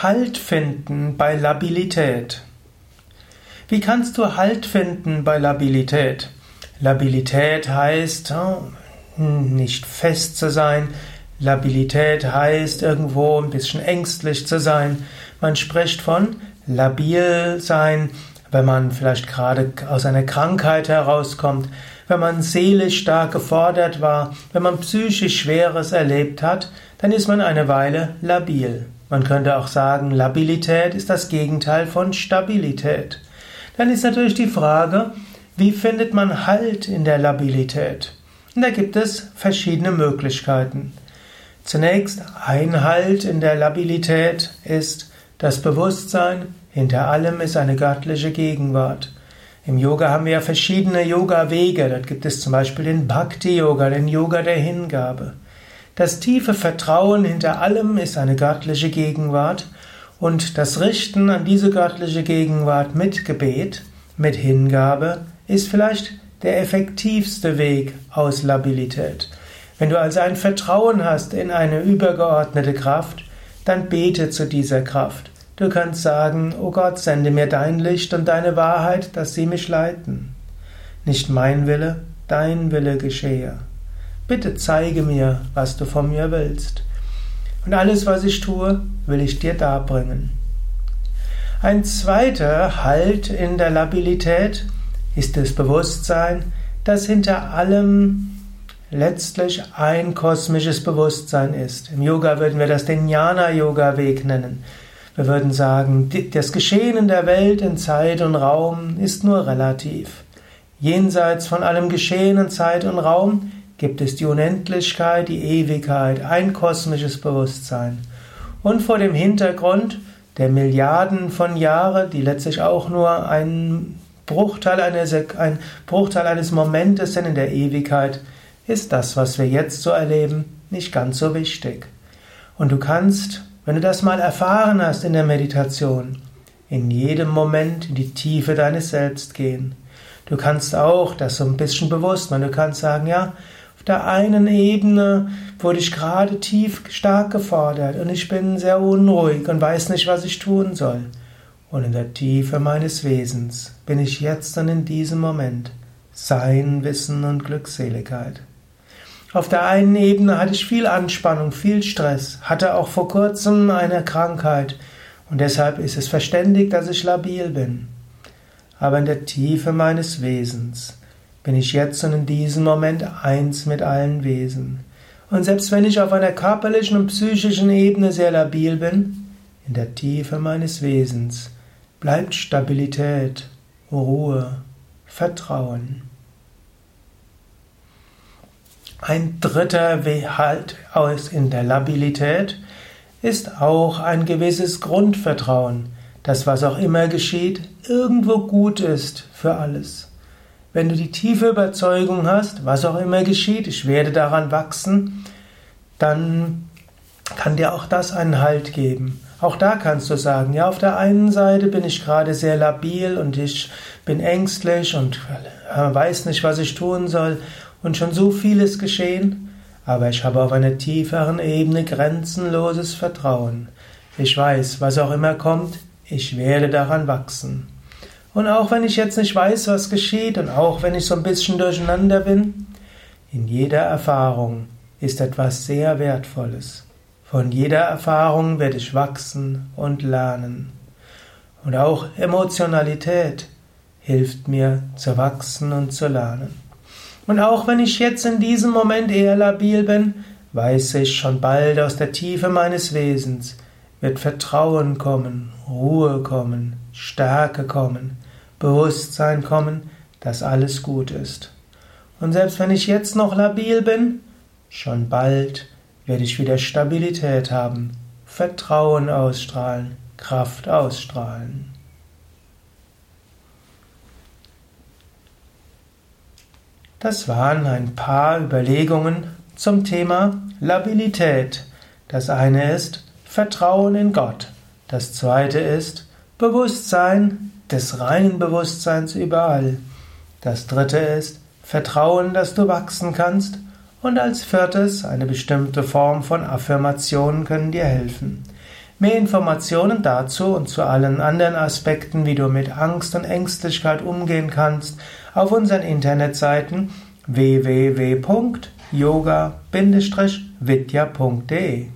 Halt finden bei Labilität? Wie kannst du Halt finden bei Labilität? Labilität heißt oh, nicht fest zu sein. Labilität heißt irgendwo ein bisschen ängstlich zu sein. Man spricht von labil sein, wenn man vielleicht gerade aus einer Krankheit herauskommt, wenn man seelisch stark gefordert war, wenn man psychisch Schweres erlebt hat, dann ist man eine Weile labil. Man könnte auch sagen, Labilität ist das Gegenteil von Stabilität. Dann ist natürlich die Frage, wie findet man Halt in der Labilität? Und da gibt es verschiedene Möglichkeiten. Zunächst ein Halt in der Labilität ist das Bewusstsein, hinter allem ist eine göttliche Gegenwart. Im Yoga haben wir ja verschiedene Yoga-Wege. Dort gibt es zum Beispiel den Bhakti-Yoga, den Yoga der Hingabe. Das tiefe Vertrauen hinter allem ist eine göttliche Gegenwart und das Richten an diese göttliche Gegenwart mit Gebet, mit Hingabe, ist vielleicht der effektivste Weg aus Labilität. Wenn du also ein Vertrauen hast in eine übergeordnete Kraft, dann bete zu dieser Kraft. Du kannst sagen, O oh Gott, sende mir dein Licht und deine Wahrheit, dass sie mich leiten. Nicht mein Wille, dein Wille geschehe. Bitte zeige mir, was du von mir willst. Und alles, was ich tue, will ich dir darbringen. Ein zweiter Halt in der Labilität ist das Bewusstsein, dass hinter allem letztlich ein kosmisches Bewusstsein ist. Im Yoga würden wir das den Jnana-Yoga-Weg nennen. Wir würden sagen, das Geschehen in der Welt in Zeit und Raum ist nur relativ. Jenseits von allem Geschehen in Zeit und Raum gibt es die Unendlichkeit, die Ewigkeit, ein kosmisches Bewusstsein. Und vor dem Hintergrund der Milliarden von Jahren, die letztlich auch nur ein Bruchteil eines, ein Bruchteil eines Momentes sind in der Ewigkeit, ist das, was wir jetzt so erleben, nicht ganz so wichtig. Und du kannst wenn du das mal erfahren hast in der Meditation, in jedem Moment in die Tiefe deines Selbst gehen. Du kannst auch das so ein bisschen bewusst machen. Du kannst sagen, ja, der einen Ebene wurde ich gerade tief stark gefordert und ich bin sehr unruhig und weiß nicht, was ich tun soll. Und in der Tiefe meines Wesens bin ich jetzt und in diesem Moment Sein, Wissen und Glückseligkeit. Auf der einen Ebene hatte ich viel Anspannung, viel Stress, hatte auch vor kurzem eine Krankheit und deshalb ist es verständig, dass ich labil bin. Aber in der Tiefe meines Wesens bin ich jetzt und in diesem Moment eins mit allen Wesen. Und selbst wenn ich auf einer körperlichen und psychischen Ebene sehr labil bin, in der Tiefe meines Wesens bleibt Stabilität, Ruhe, Vertrauen. Ein dritter Halt aus in der Labilität ist auch ein gewisses Grundvertrauen, dass was auch immer geschieht, irgendwo gut ist für alles. Wenn du die tiefe Überzeugung hast, was auch immer geschieht, ich werde daran wachsen, dann kann dir auch das einen Halt geben. Auch da kannst du sagen, ja, auf der einen Seite bin ich gerade sehr labil und ich bin ängstlich und äh, weiß nicht, was ich tun soll und schon so vieles geschehen, aber ich habe auf einer tieferen Ebene grenzenloses Vertrauen. Ich weiß, was auch immer kommt, ich werde daran wachsen. Und auch wenn ich jetzt nicht weiß, was geschieht und auch wenn ich so ein bisschen durcheinander bin, in jeder Erfahrung ist etwas sehr Wertvolles. Von jeder Erfahrung werde ich wachsen und lernen. Und auch Emotionalität hilft mir zu wachsen und zu lernen. Und auch wenn ich jetzt in diesem Moment eher labil bin, weiß ich schon bald aus der Tiefe meines Wesens wird Vertrauen kommen, Ruhe kommen, Stärke kommen, Bewusstsein kommen, dass alles gut ist. Und selbst wenn ich jetzt noch labil bin, schon bald werde ich wieder Stabilität haben, Vertrauen ausstrahlen, Kraft ausstrahlen. Das waren ein paar Überlegungen zum Thema Labilität. Das eine ist Vertrauen in Gott. Das zweite ist Bewusstsein des reinen Bewusstseins überall. Das dritte ist Vertrauen, dass du wachsen kannst. Und als viertes, eine bestimmte Form von Affirmationen können dir helfen. Mehr Informationen dazu und zu allen anderen Aspekten, wie du mit Angst und Ängstlichkeit umgehen kannst, auf unseren Internetseiten www.yoga-vidya.de